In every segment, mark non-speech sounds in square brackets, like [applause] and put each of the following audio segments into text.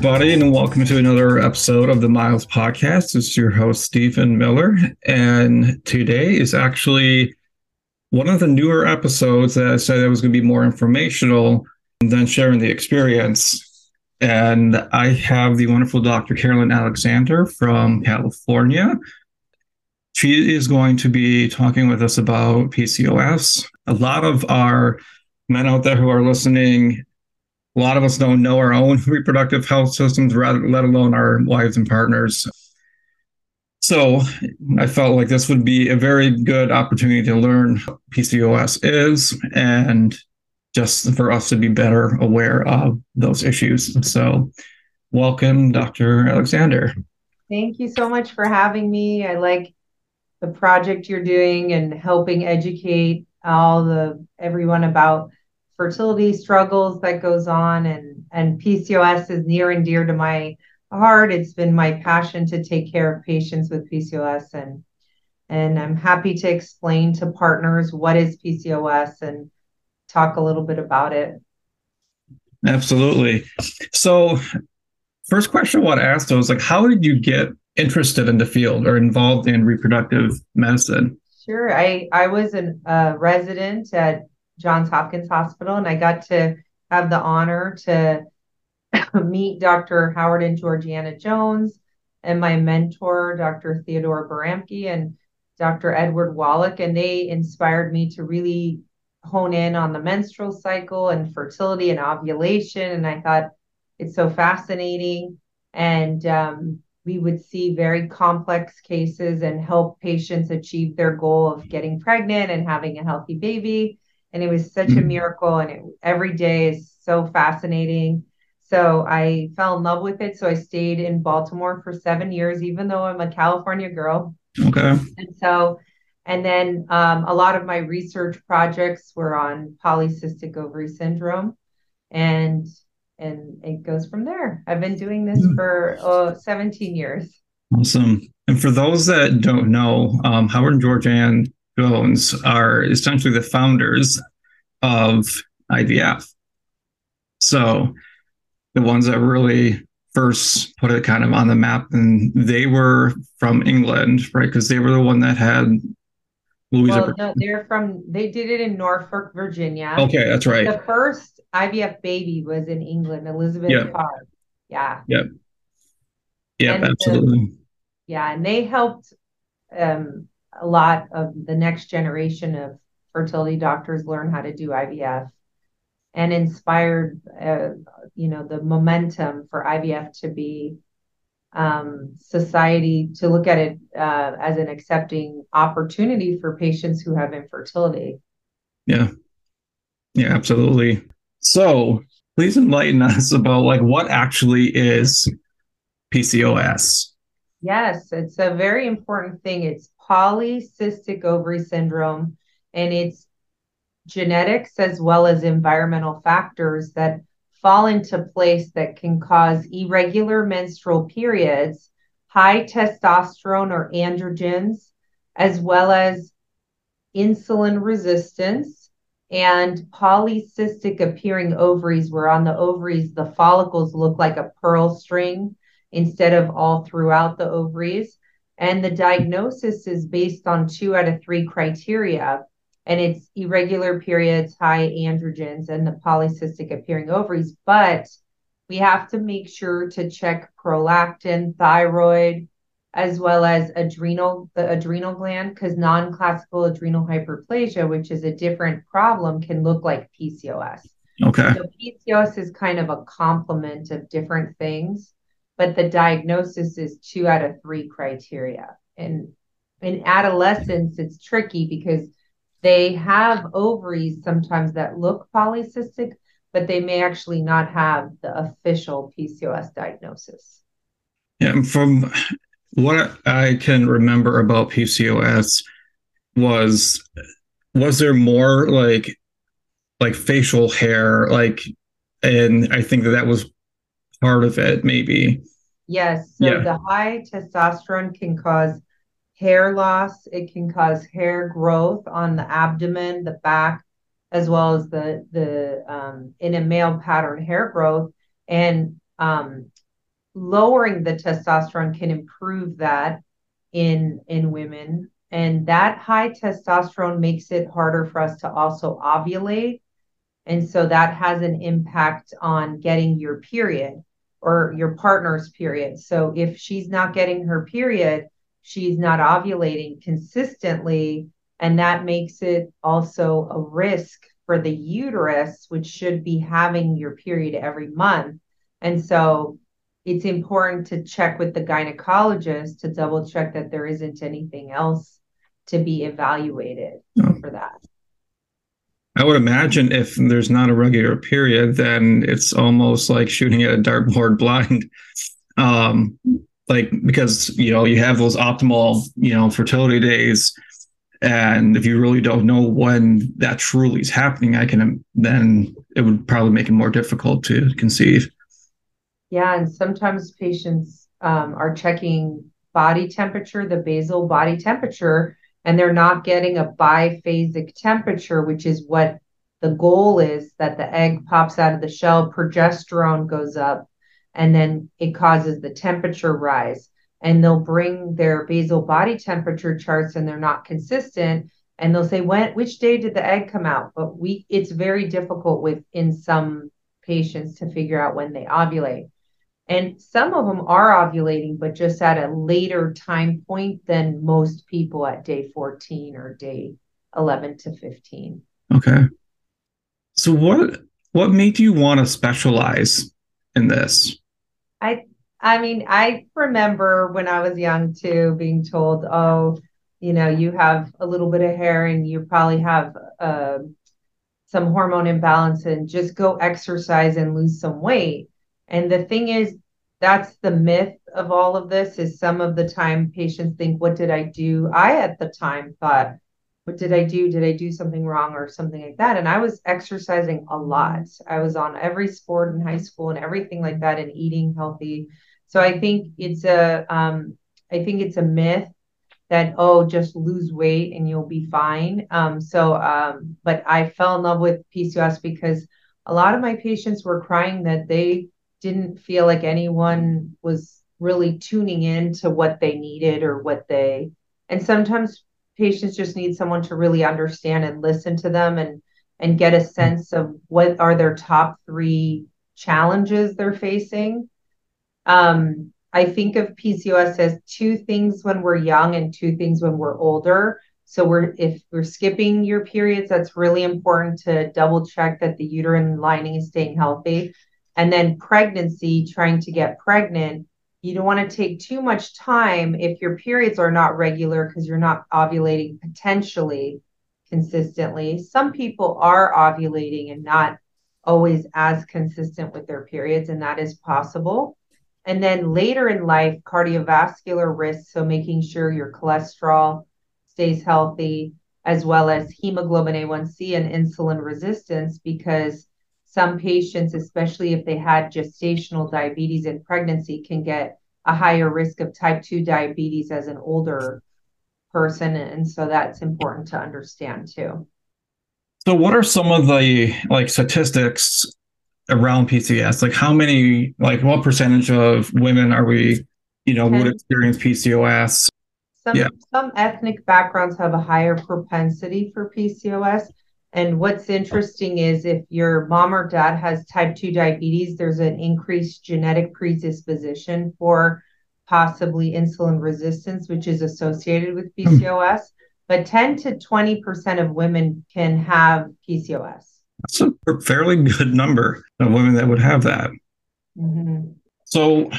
Everybody, and welcome to another episode of the Miles Podcast. Is your host, Steven Miller. And today is actually one of the newer episodes that I said it was going to be more informational than sharing the experience. And I have the wonderful Dr. Carolyn Alexander from California. She is going to be talking with us about PCOS. A lot of our men out there who are listening, a lot of us don't know our own [laughs] reproductive health systems, rather, let alone our wives and partners. So I felt like this would be a very good opportunity to learn what PCOS is and just for us to be better aware of those issues. So, welcome, Dr. Alexander. Thank you so much for having me. I like the project you're doing and helping educate all the everyone about fertility struggles that goes on and and PCOS is near and dear to my heart. It's been my passion to take care of patients with PCOS and and I'm happy to explain to partners what is PCOS and talk a little bit about it. Absolutely. So, first question I want to ask though is like, how did you get interested in the field or involved in reproductive medicine? Sure. I I was a uh, resident at Johns Hopkins Hospital, and I got to have the honor to [coughs] meet Dr. Howard and Georgeanna Jones and my mentor, Dr. Theodore Baramki and Dr. Edward Wallach, and they inspired me to really hone in on the menstrual cycle and fertility and ovulation. And I thought it's so fascinating. And um, we would see very complex cases and help patients achieve their goal of getting pregnant and having a healthy baby. And it was such mm-hmm. a miracle. And it, every day is so fascinating. So I fell in love with it. So I stayed in Baltimore for seven years, even though I'm a California girl. Okay. And so and then um, a lot of my research projects were on polycystic ovary syndrome, and and it goes from there. I've been doing this hmm. for oh, 17 years. Awesome. And for those that don't know, um, Howard and Georgeanna Jones are essentially the founders of IVF. So the ones that really first put it kind of on the map, and they were from England, right? Because they were the one that had Louisa. Well, no, they're from. They did it in Norfolk, Virginia. Okay, that's right. The first IVF baby was in England, Elizabeth yep. Carr. Yeah. Yep. Yep, absolutely. The, yeah, and they helped um, a lot of the next generation of fertility doctors learn how to do IVF, and inspired, uh, you know, the momentum for IVF to be um, society to look at it uh, as an accepting opportunity for patients who have infertility. Yeah. Yeah, absolutely. So please enlighten us about like what actually is PCOS. Yes, it's a very important thing. It's polycystic ovary syndrome, and it's genetics as well as environmental factors that fall into place that can cause irregular menstrual periods, high testosterone or androgens, as well as insulin resistance and polycystic appearing ovaries, where on the ovaries, the follicles look like a pearl string instead of all throughout the ovaries. And the diagnosis is based on two out of three criteria and it's irregular periods, high androgens, and the polycystic appearing ovaries. But we have to make sure to check prolactin, thyroid, as well as adrenal the adrenal gland because non-classical adrenal hyperplasia, which is a different problem, can look like PCOS. Okay. So PCOS is kind of a complement of different things, but the diagnosis is two out of three criteria. And in adolescence, it's tricky because they have ovaries sometimes that look polycystic, but they may actually not have the official PCOS diagnosis. Yeah, from what I can remember about PCOS was was there more like like facial hair like and I think that that was part of it maybe. Yes, so yeah. the high testosterone can cause hair loss. It can cause hair growth on the abdomen, the back, as well as the the um, in a male pattern hair growth. And um, lowering the testosterone can improve that in in women and that high testosterone makes it harder for us to also ovulate and so that has an impact on getting your period or your partner's period. So if she's not getting her period she's not ovulating consistently and that makes it also a risk for the uterus which should be having your period every month. And so it's important to check with the gynecologist to double check that there isn't anything else to be evaluated for that. I would imagine if there's not a regular period, then it's almost like shooting at a dartboard blind. [laughs] Um, like because you know you have those optimal you know fertility days, and if you really don't know when that truly is happening, I can then it would probably make it more difficult to conceive. Yeah, and sometimes patients um, are checking body temperature, the basal body temperature, and they're not getting a biphasic temperature, which is what the goal is that the egg pops out of the shell, progesterone goes up, and then it causes the temperature rise. And they'll bring their basal body temperature charts and they're not consistent. And they'll say, when which day did the egg come out? But we it's very difficult with in some patients to figure out when they ovulate. And some of them are ovulating, but just at a later time point than most people at day 14 or day 11 to 15. Okay. So what what made you want to specialize in this? I I mean, I remember when I was young too being told, "Oh, you know, you have a little bit of hair and you probably have uh, some hormone imbalance and just go exercise and lose some weight." And the thing is, that's the myth of all of this is some of the time patients think, what did I do? I at the time thought, what did I do? Did I do something wrong or something like that? And I was exercising a lot. I was on every sport in high school and everything like that and eating healthy. So I think it's a um, I think it's a myth that oh just lose weight and you'll be fine. Um, so um, but I fell in love with PCOS because a lot of my patients were crying that they didn't feel like anyone was really tuning in to what they needed or what they and sometimes patients just need someone to really understand and listen to them and and get a sense of what are their top three challenges they're facing. Um, i think of pcos as two things when we're young and two things when we're older. So we're if we're skipping your periods that's really important to double check that the uterine lining is staying healthy and then pregnancy, trying to get pregnant, you don't want to take too much time if your periods are not regular because you're not ovulating potentially consistently. Some people are ovulating and not always as consistent with their periods, and that is possible. And then later in life, cardiovascular risks. So making sure your cholesterol stays healthy, as well as hemoglobin A1C and insulin resistance, because some patients, especially if they had gestational diabetes in pregnancy, can get a higher risk of type 2 diabetes as an older person. And so that's important to understand too. So, what are some of the like statistics around PCOS? Like, how many, like, what percentage of women are we, you know, would experience PCOS? Some, yeah. some ethnic backgrounds have a higher propensity for PCOS. And what's interesting is if your mom or dad has type 2 diabetes, there's an increased genetic predisposition for possibly insulin resistance, which is associated with PCOS. Hmm. But 10 to 20% of women can have PCOS. That's a fairly good number of women that would have that. Mm-hmm. So,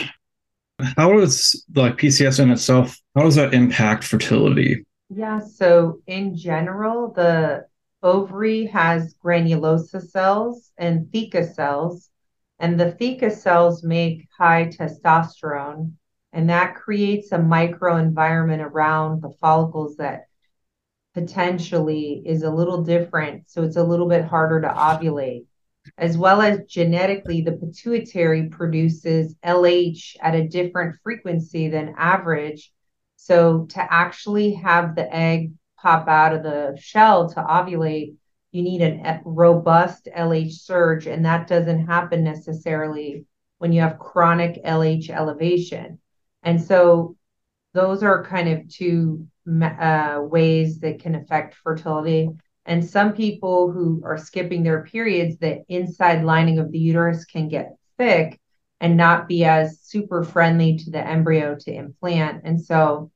how does like PCOS in itself, how does that impact fertility? Yeah, so in general, the ovary has granulosa cells and theca cells, and the theca cells make high testosterone, and that creates a microenvironment around the follicles that potentially is a little different. So it's a little bit harder to ovulate. As well as genetically, the pituitary produces LH at a different frequency than average. So to actually have the egg pop out of the shell to ovulate, you need a robust LH surge, and that doesn't happen necessarily when you have chronic LH elevation. And so those are kind of two uh, ways that can affect fertility. And some people who are skipping their periods, the inside lining of the uterus can get thick and not be as super friendly to the embryo to implant. And so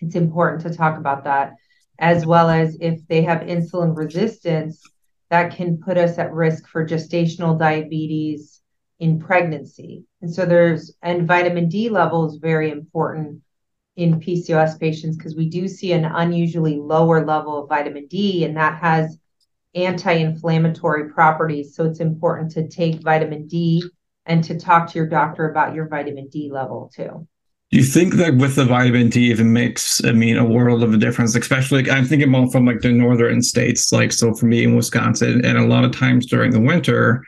it's important to talk about that, as well as if they have insulin resistance, that can put us at risk for gestational diabetes in pregnancy. And so there's, and vitamin D level is very important in PCOS patients because we do see an unusually lower level of vitamin D, and that has anti inflammatory properties. So it's important to take vitamin D and to talk to your doctor about your vitamin D level too. Do you think that with the vitamin D, if it makes, I mean, a world of a difference, especially like, I'm thinking more from like the northern states, like so for me in Wisconsin, and a lot of times during the winter,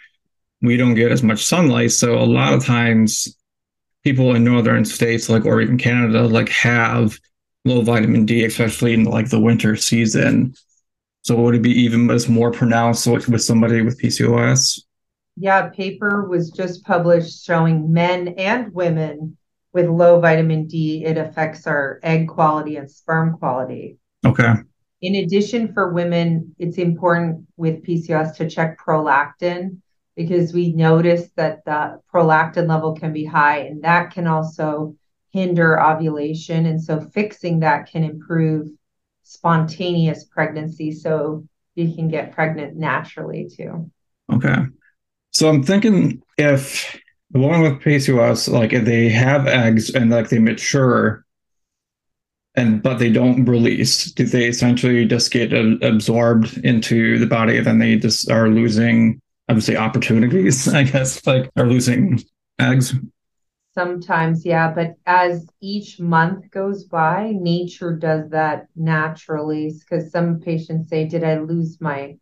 we don't get as much sunlight. So a lot of times people in northern states, like or even Canada, like have low vitamin D, especially in like the winter season. So would it be even as more pronounced with somebody with PCOS? Yeah, paper was just published showing men and women with low vitamin D, it affects our egg quality and sperm quality. Okay. In addition, for women, it's important with PCOS to check prolactin because we notice that the prolactin level can be high and that can also hinder ovulation. And so fixing that can improve spontaneous pregnancy so you can get pregnant naturally too. Okay. So I'm thinking if the one with PCOS, like if they have eggs and like they mature, and but they don't release, do they essentially just get absorbed into the body, and then they just are losing, I would say, opportunities? [laughs] I guess like are losing eggs. Sometimes, yeah, but as each month goes by, nature does that naturally. Because some patients say, "Did I lose my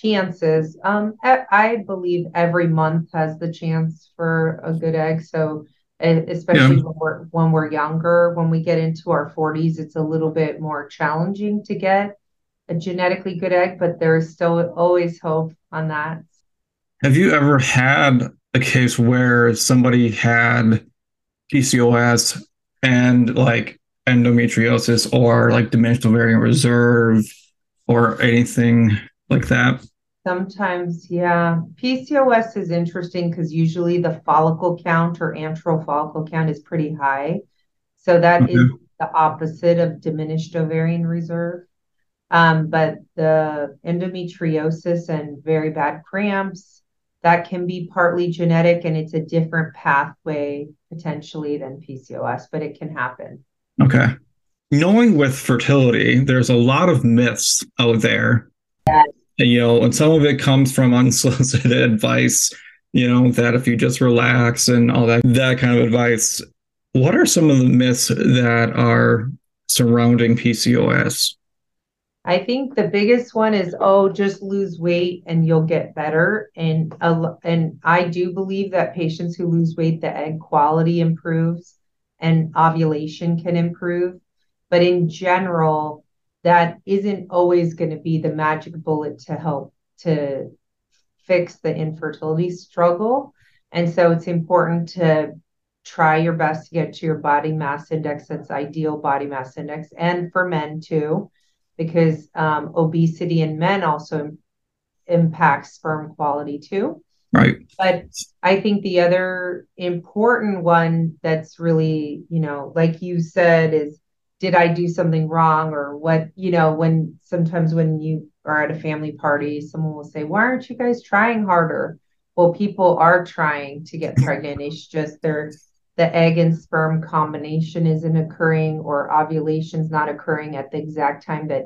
chances. Um, I believe every month has the chance for a good egg. So especially yeah. when we're when we're younger, when we get into our 40s, it's a little bit more challenging to get a genetically good egg, but there's still always hope on that. Have you ever had a case where somebody had PCOS and like endometriosis or like diminished ovarian reserve or anything like that? Sometimes, yeah. PCOS is interesting because usually the follicle count or antral follicle count is pretty high. So that okay. is the opposite of diminished ovarian reserve. Um, but the endometriosis and very bad cramps, that can be partly genetic and it's a different pathway potentially than PCOS, but it can happen. Okay. Knowing with fertility, there's a lot of myths out there. You know, and some of it comes from [laughs] unsolicited advice, you know, that if you just relax and all that, that kind of advice. What are some of the myths that are surrounding PCOS? I think the biggest one is oh just lose weight and you'll get better and and I do believe that patients who lose weight the egg quality improves and ovulation can improve but in general that isn't always going to be the magic bullet to help to fix the infertility struggle. And so it's important to try your best to get to your body mass index. That's ideal body mass index and for men too because um, obesity in men also impacts sperm quality too. Right. But i think the other important one that's really you know like you said is did I do something wrong or what, you know, when sometimes when you are at a family party, someone will say, why aren't you guys trying harder? Well, people are trying to get pregnant. It's just their the egg and sperm combination isn't occurring or ovulation's not occurring at the exact time that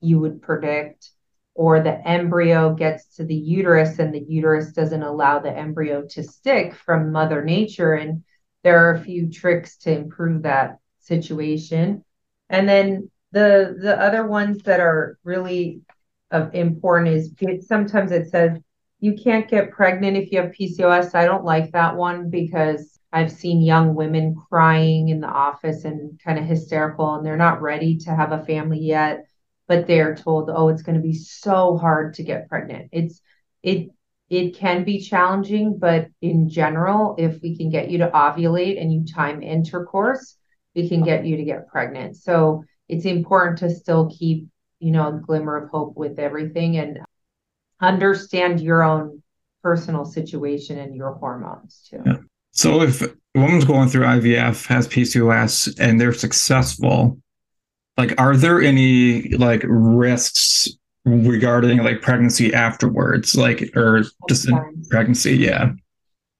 you would predict or the embryo gets to the uterus and the uterus doesn't allow the embryo to stick from mother nature and there are a few tricks to improve that situation and then the the other ones that are really of important is sometimes it says you can't get pregnant if you have PCOS. I don't like that one because I've seen young women crying in the office and kind of hysterical and they're not ready to have a family yet, but they're told, "Oh, it's going to be so hard to get pregnant." It's it it can be challenging, but in general, if we can get you to ovulate and you time intercourse, we can get uh-huh. you to get pregnant. So it's important to still keep, you know, a glimmer of hope with everything and understand your own personal situation and your hormones too. Yeah. So if a woman's going through IVF, has PCOS, and they're successful, like are there any like risks regarding like pregnancy afterwards, like or just pregnancy? Yeah.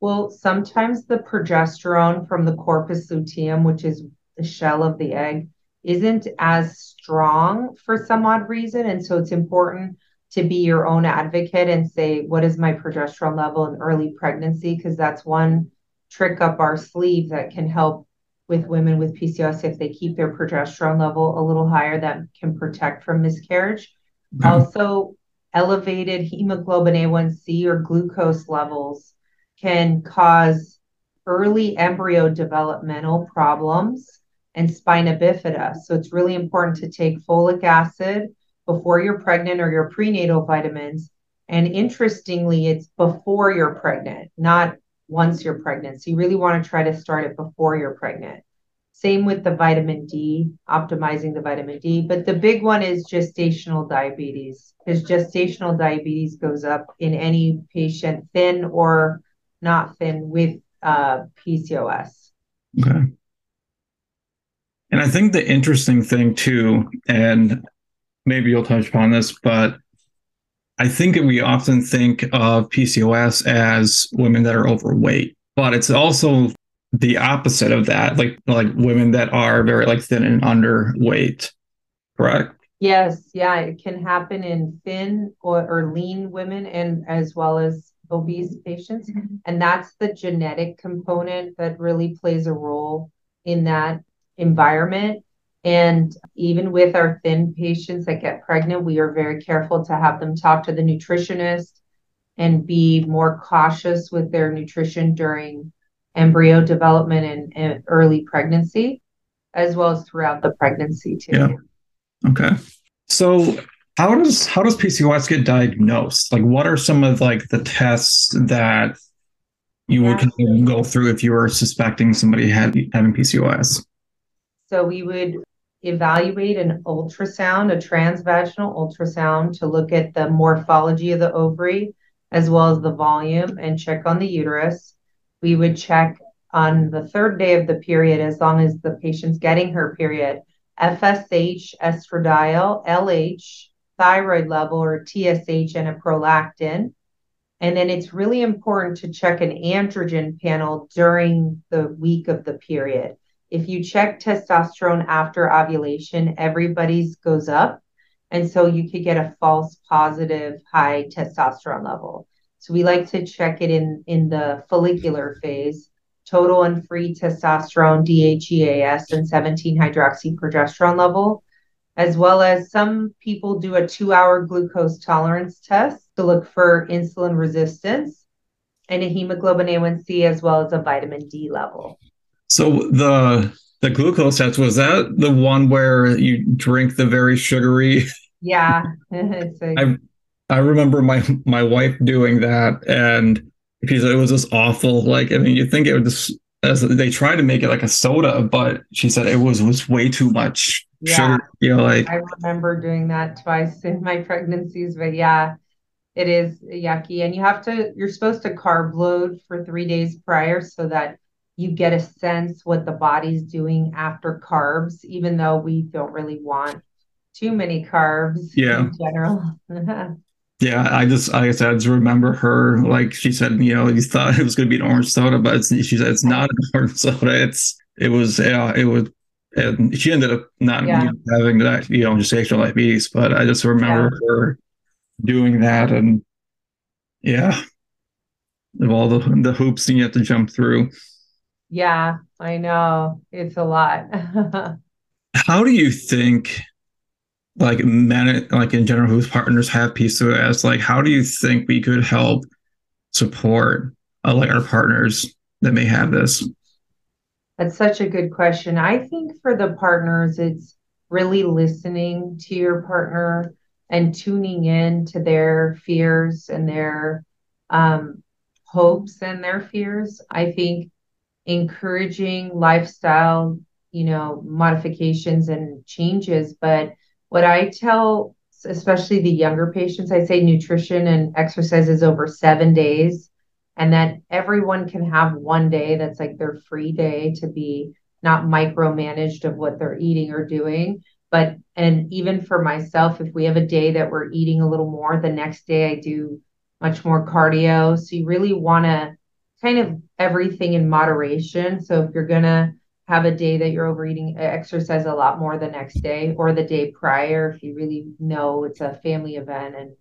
Well, sometimes the progesterone from the corpus luteum, which is the shell of the egg, isn't as strong for some odd reason. And so it's important to be your own advocate and say, what is my progesterone level in early pregnancy? Because that's one trick up our sleeve that can help with women with PCOS if they keep their progesterone level a little higher that can protect from miscarriage. Mm-hmm. Also, elevated hemoglobin A1C or glucose levels can cause early embryo developmental problems and spina bifida. So it's really important to take folic acid before you're pregnant or your prenatal vitamins. And interestingly, it's before you're pregnant, not once you're pregnant. So you really want to try to start it before you're pregnant. Same with the vitamin D, optimizing the vitamin D. But the big one is gestational diabetes, because gestational diabetes goes up in any patient, thin or not thin, with uh, PCOS. Okay. And I think the interesting thing too, and maybe you'll touch upon this, but I think we often think of PCOS as women that are overweight, but it's also the opposite of that, like like women that are very like thin and underweight. Correct? Yes, yeah, it can happen in thin or, or lean women and as well as obese patients. Mm-hmm. And that's the genetic component that really plays a role in that environment. And even with our thin patients that get pregnant, we are very careful to have them talk to the nutritionist and be more cautious with their nutrition during embryo development and, and early pregnancy, as well as throughout the pregnancy too. Yeah. Okay. So how does how does PCOS get diagnosed? Like what are some of like the tests that you yeah. would kind of go through if you were suspecting somebody had having PCOS? So we would evaluate an ultrasound, a transvaginal ultrasound to look at the morphology of the ovary as well as the volume and check on the uterus. We would check on the third day of the period as long as the patient's getting her period. FSH, estradiol, LH, thyroid level or TSH and a prolactin. And then it's really important to check an androgen panel during the week of the period. If you check testosterone after ovulation, everybody's goes up. And so you could get a false positive high testosterone level. So we like to check it in, in the follicular phase, total and free testosterone, DHEAS, and 17 hydroxyprogesterone level, as well as some people do a two hour glucose tolerance test to look for insulin resistance and a hemoglobin A1C, as well as a vitamin D level. So the the glucose test was that the one where you drink the very sugary? Yeah, [laughs] I I remember my my wife doing that, and because it was just awful. Like I mean, you think it would just as they tried to make it like a soda, but she said it was was way too much yeah. sugar. You know, like I remember doing that twice in my [laughs] pregnancies, but yeah, it is yucky. And you have to you're supposed to carb load for three days prior so that you get a sense what the body's doing after carbs, even though we don't really want too many carbs yeah. in general. [laughs] yeah, I just like I said, I just remember her like she said, you know, you thought it was going to be an orange soda, but she said it's not an [laughs] orange soda. It's it was yeah, it was. And she ended up not yeah. having that, you know, gestational diabetes. But I just remember yeah. her doing that, and yeah, of all the the hoops you have to jump through. Yeah, I know. It's a lot. [laughs] How do you think like men like in general whose partners have PCOS, like how do you think we could help support uh, like our partners that may have this? That's such a good question. I think for the partners, it's really listening to your partner and tuning in to their fears and their um, hopes and their fears. I think encouraging lifestyle, you know, modifications and changes. But what I tell, especially the younger patients, I say nutrition and exercise is over seven days, and that everyone can have one day that's like their free day to be not micromanaged of what they're eating or doing. But, and even for myself, if we have a day that we're eating a little more, the next day I do much more cardio. So you really want to kind of everything in moderation. So if you're going to have a day that you're overeating, exercise a lot more the next day or the day prior if you really know it's a family event and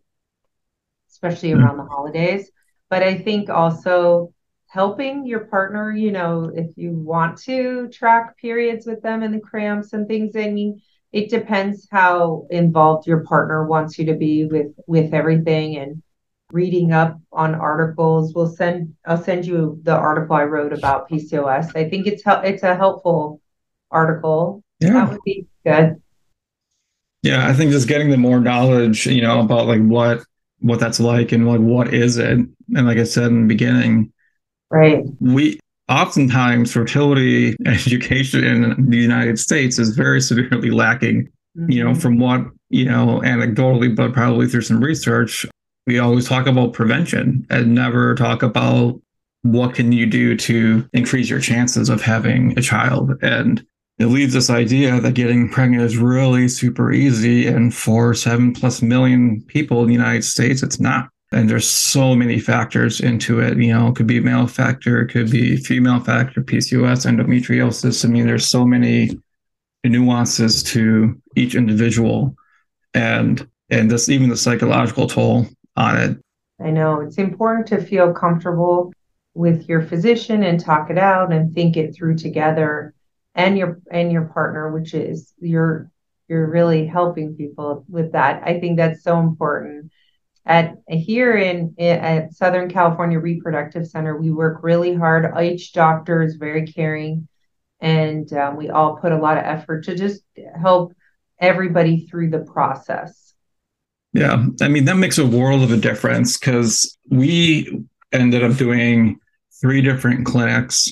especially mm-hmm. around the holidays. But I think also helping your partner, you know, if you want to track periods with them and the cramps and things, I mean, it depends how involved your partner wants you to be with with everything and reading up on articles. We'll send I'll send you the article I wrote about PCOS. I think it's it's a helpful article. Yeah. That would be good. Yeah, I think just getting the more knowledge, you know, about like what what that's like and like what is it. And like I said in the beginning, right. We oftentimes fertility [laughs] education in the United States is very severely lacking. Mm-hmm. You know, mm-hmm. from what, you know, anecdotally, but probably through some research, we always talk about prevention and never talk about what can you do to increase your chances of having a child. And it leaves this idea that getting pregnant is really super easy. And for 7 plus million people in the united states it's not. And there's so many factors into it. You know it could be male factor it could be female factor pcos endometriosis. I mean there's so many nuances to each individual. And and this even the psychological toll on it. I know. It's important to feel comfortable with your physician and talk it out and think it through together and your and your partner which is you're you're really helping people with that. I think that's so important. At here in at southern california reproductive center we work really hard. Each doctor is very caring and um, we all put a lot of effort to just help everybody through the process yeah, I mean that makes a world of a difference because we ended up doing three different clinics,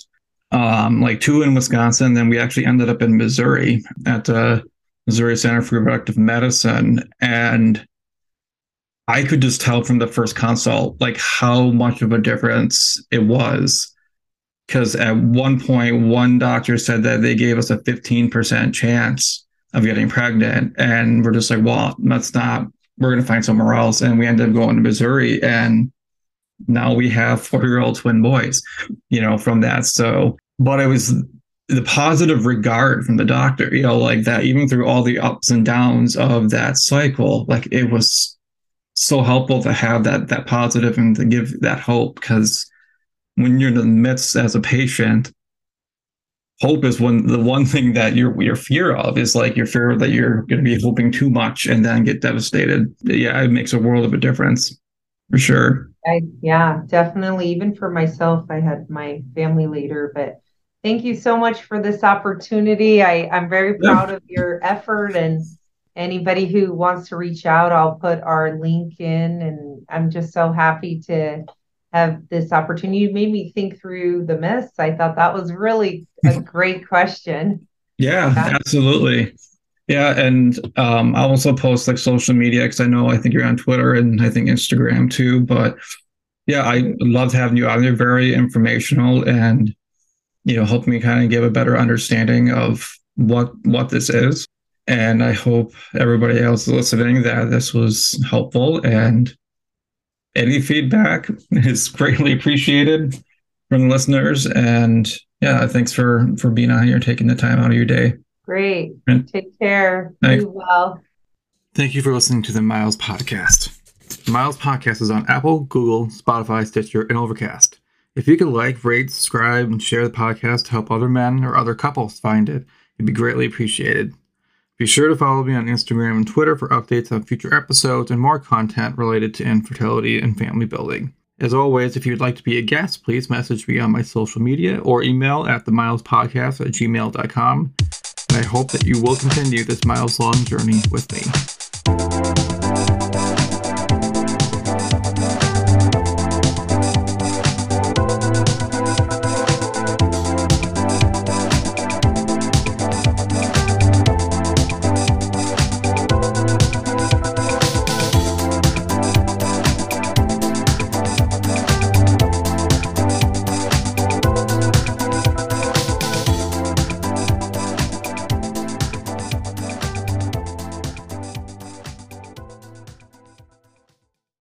um, like two in Wisconsin, then we actually ended up in Missouri at the Missouri Center for Reproductive Medicine, and I could just tell from the first consult like how much of a difference it was. Because at one point, one doctor said that they gave us a 15% chance of getting pregnant. And we're just like, well, that's not we're going to find somewhere else. And we ended up going to Missouri. And now we have four year old twin boys, you know, from that. So, but it was the positive regard from the doctor, you know, like that, even through all the ups and downs of that cycle, like it was so helpful to have that that positive and to give that hope because when you're in the midst as a patient hope is one the one thing that you're your fear of is like your fear that you're going to be hoping too much and then get devastated. Yeah, it makes a world of a difference for sure. I, yeah, definitely. Even for myself, I had my family later, but thank you so much for this opportunity. I, I'm very proud yeah. of your effort and anybody who wants to reach out, I'll put our link in and I'm just so happy to have this opportunity. You made me think through the myths. I thought that was really a [laughs] great question. Yeah, yeah. absolutely. Yeah, and um, I'll also post like social media because I know I think you're on Twitter and I think Instagram too. But yeah, I love having you on there. Very informational and you know help me kind of give a better understanding of what what this is. And I hope everybody else listening that this was helpful and any feedback is [laughs] greatly appreciated from the listeners. And yeah, thanks for for being on here, taking the time out of your day. Great. And Take care. Do well. Thank you for listening to the Miles Podcast. The Miles Podcast is on Apple, Google, Spotify, Stitcher, and Overcast. If you could like, rate, subscribe, and share the podcast to help other men or other couples find it, it'd be greatly appreciated. Be sure to follow me on Instagram and Twitter for updates on future episodes and more content related to infertility and family building. As always, if you'd like to be a guest, please message me on my social media or email at themilespodcast at gmail.com. And I hope that you will continue this miles long journey with me.